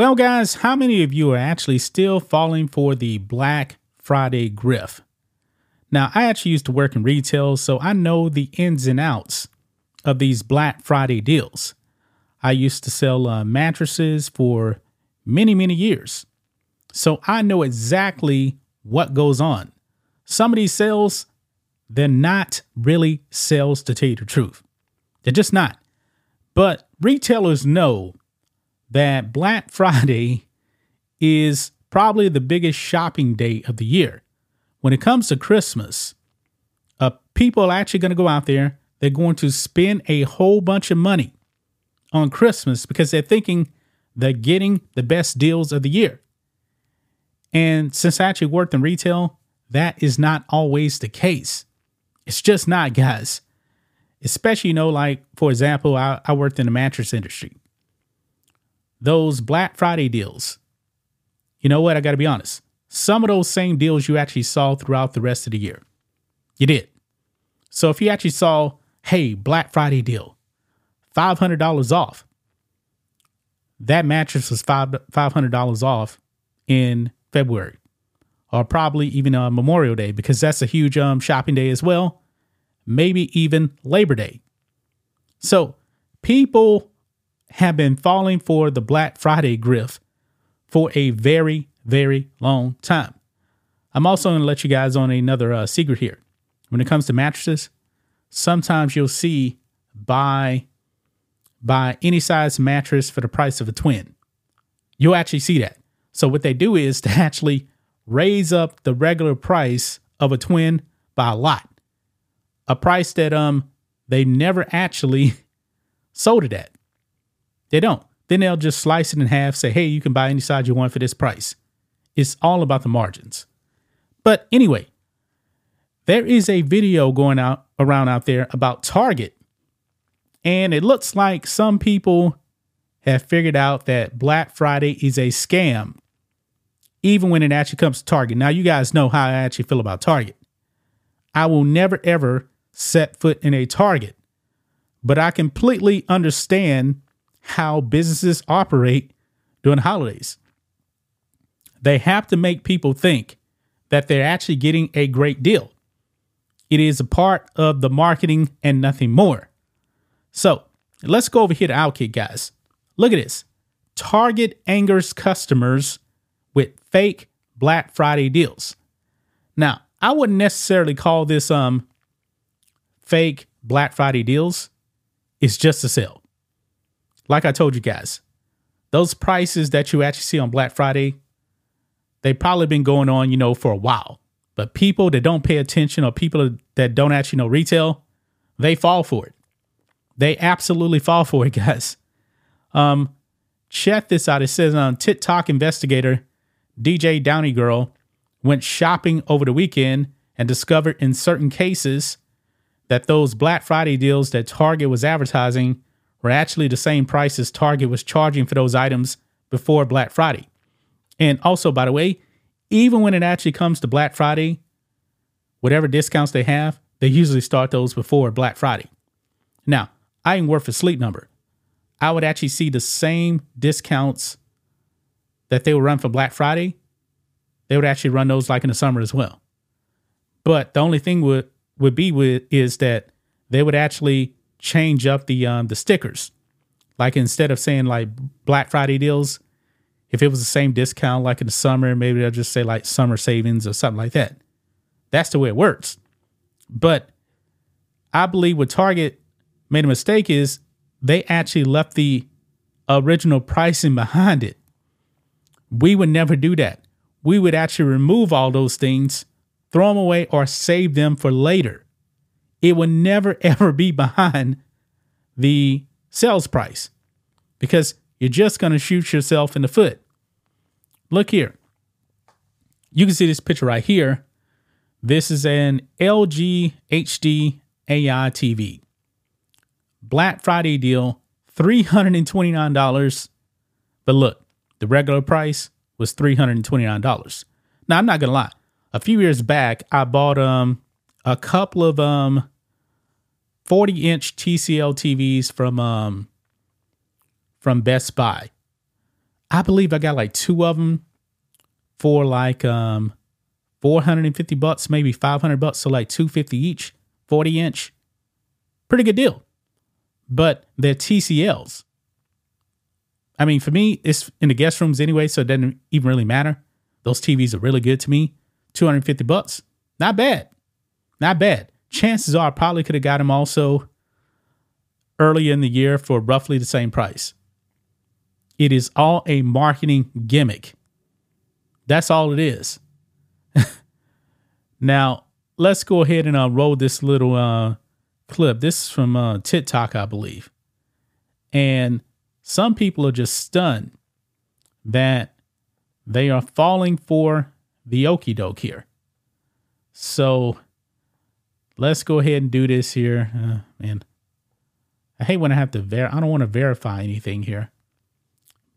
Well, guys, how many of you are actually still falling for the Black Friday grift? Now, I actually used to work in retail, so I know the ins and outs of these Black Friday deals. I used to sell uh, mattresses for many, many years. So I know exactly what goes on. Some of these sales, they're not really sales to tell you the truth. They're just not. But retailers know that Black Friday is probably the biggest shopping day of the year. When it comes to Christmas, uh, people are actually going to go out there. They're going to spend a whole bunch of money on Christmas because they're thinking they're getting the best deals of the year. And since I actually worked in retail, that is not always the case. It's just not, guys. Especially, you know, like, for example, I, I worked in the mattress industry those Black Friday deals, you know what? I got to be honest. Some of those same deals you actually saw throughout the rest of the year. You did. So if you actually saw, hey, Black Friday deal, $500 off, that mattress was five, $500 off in February or probably even on Memorial Day because that's a huge um, shopping day as well. Maybe even Labor Day. So people have been falling for the Black Friday grift for a very, very long time. I'm also going to let you guys on another uh, secret here. When it comes to mattresses, sometimes you'll see buy buy any size mattress for the price of a twin. You'll actually see that. So what they do is to actually raise up the regular price of a twin by a lot. A price that um they never actually sold it at. They don't. Then they'll just slice it in half, say, hey, you can buy any size you want for this price. It's all about the margins. But anyway, there is a video going out around out there about Target. And it looks like some people have figured out that Black Friday is a scam, even when it actually comes to Target. Now, you guys know how I actually feel about Target. I will never, ever set foot in a Target, but I completely understand how businesses operate during holidays. They have to make people think that they're actually getting a great deal. It is a part of the marketing and nothing more. So let's go over here to Outkick, guys. Look at this. Target angers customers with fake Black Friday deals. Now, I wouldn't necessarily call this um fake Black Friday deals. It's just a sale like I told you guys, those prices that you actually see on Black Friday, they've probably been going on, you know, for a while. But people that don't pay attention or people that don't actually know retail, they fall for it. They absolutely fall for it, guys. Um, check this out. It says on um, TikTok investigator DJ Downey Girl went shopping over the weekend and discovered in certain cases that those Black Friday deals that Target was advertising were actually the same prices Target was charging for those items before Black Friday. And also, by the way, even when it actually comes to Black Friday, whatever discounts they have, they usually start those before Black Friday. Now, I ain't worth a Sleep Number. I would actually see the same discounts that they would run for Black Friday. They would actually run those like in the summer as well. But the only thing with would be with is that they would actually change up the um, the stickers. Like instead of saying like Black Friday deals, if it was the same discount like in the summer, maybe they'll just say like summer savings or something like that. That's the way it works. But I believe what Target made a mistake is they actually left the original pricing behind it. We would never do that. We would actually remove all those things, throw them away, or save them for later. It will never ever be behind the sales price because you're just going to shoot yourself in the foot. Look here. You can see this picture right here. This is an LG HD AI TV. Black Friday deal, $329. But look, the regular price was $329. Now, I'm not going to lie. A few years back, I bought um a couple of um 40 inch TCL TVs from um from Best Buy. I believe I got like two of them for like um 450 bucks, maybe 500 bucks, so like 250 each, 40 inch. Pretty good deal. But they're TCLs. I mean, for me, it's in the guest rooms anyway, so it doesn't even really matter. Those TVs are really good to me. 250 bucks. Not bad. Not bad. Chances are I probably could have got him also early in the year for roughly the same price. It is all a marketing gimmick. That's all it is. now, let's go ahead and uh, roll this little uh, clip. This is from uh, TikTok, I believe. And some people are just stunned that they are falling for the okey doke here. So let's go ahead and do this here. Uh, man, I hate when I have to ver. I don't want to verify anything here,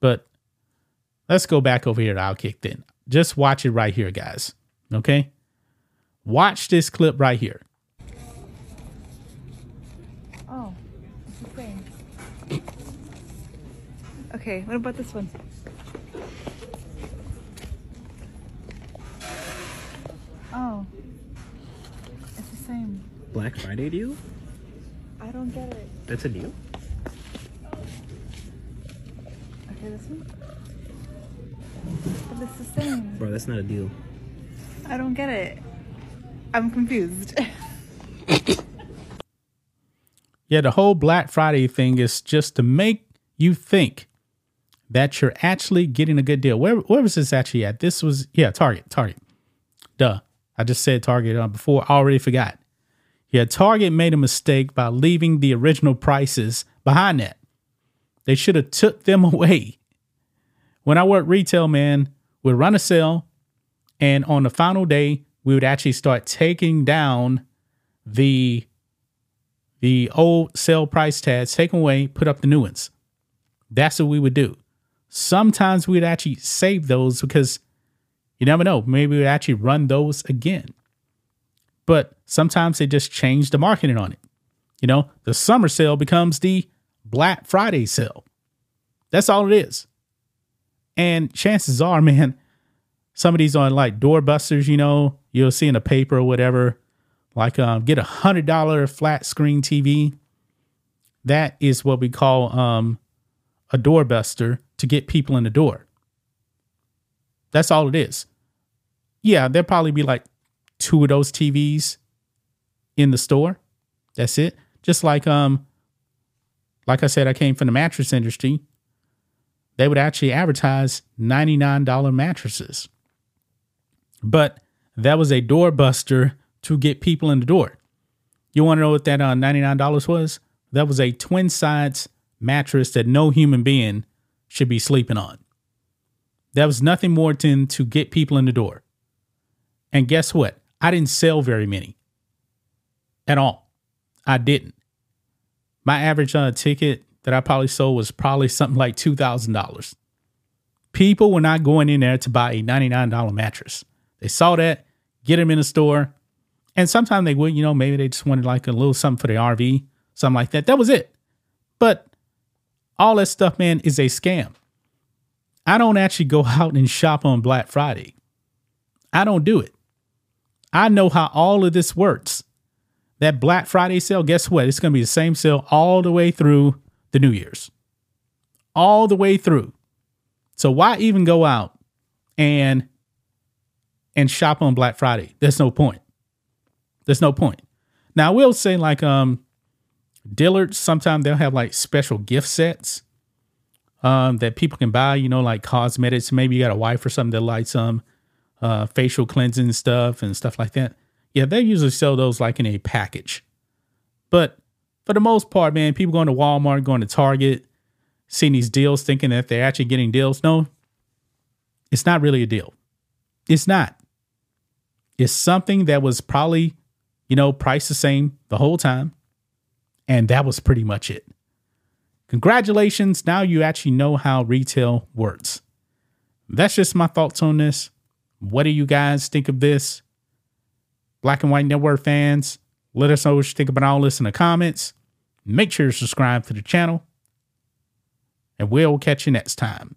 but let's go back over here to Outkick then. Just watch it right here, guys. Okay, watch this clip right here. Oh. Okay, what about this one? Oh, it's the same. Black Friday deal? I don't get it. That's a deal? Okay, this one. But it's the same. Bro, that's not a deal. I don't get it. I'm confused. Yeah, the whole Black Friday thing is just to make you think that you're actually getting a good deal. Where where was this actually at? This was yeah, Target, Target. Duh. I just said Target uh, before. I already forgot. Yeah, Target made a mistake by leaving the original prices behind that. They should have took them away. When I worked retail, man, we'd run a sale, and on the final day, we would actually start taking down the the old sale price tags, take away, put up the new ones. That's what we would do. Sometimes we'd actually save those because you never know. Maybe we'd actually run those again. But sometimes they just change the marketing on it. You know, the summer sale becomes the Black Friday sale. That's all it is. And chances are, man, some of these on like doorbusters, you know, you'll see in a paper or whatever, like um, get a hundred dollar flat screen TV. That is what we call um, a doorbuster to get people in the door. That's all it is. Yeah, there'll probably be like two of those TVs in the store. That's it. Just like um, like I said, I came from the mattress industry. They would actually advertise ninety nine dollar mattresses, but that was a doorbuster to get people in the door. You want to know what that uh, ninety nine dollars was? That was a twin sides mattress that no human being should be sleeping on. That was nothing more than to get people in the door. And guess what? I didn't sell very many at all. I didn't. My average on a ticket that I probably sold was probably something like $2,000. People were not going in there to buy a $99 mattress. They saw that, get them in the store, and sometimes they would, you know, maybe they just wanted like a little something for the RV, something like that. That was it. But all that stuff, man, is a scam. I don't actually go out and shop on Black Friday. I don't do it. I know how all of this works. that Black Friday sale, guess what? It's going to be the same sale all the way through the New Year's. All the way through. So why even go out and and shop on Black Friday? There's no point. There's no point. Now I will say like um Dillard's sometimes they'll have like special gift sets um that people can buy, you know, like cosmetics. Maybe you got a wife or something that likes some uh facial cleansing stuff and stuff like that. Yeah, they usually sell those like in a package. But for the most part, man, people going to Walmart, going to Target, seeing these deals, thinking that they're actually getting deals. No, it's not really a deal. It's not. It's something that was probably, you know, priced the same the whole time. And that was pretty much it. Congratulations. Now you actually know how retail works. That's just my thoughts on this. What do you guys think of this? Black and White Network fans, let us know what you think about all this in the comments. Make sure to subscribe to the channel, and we'll catch you next time.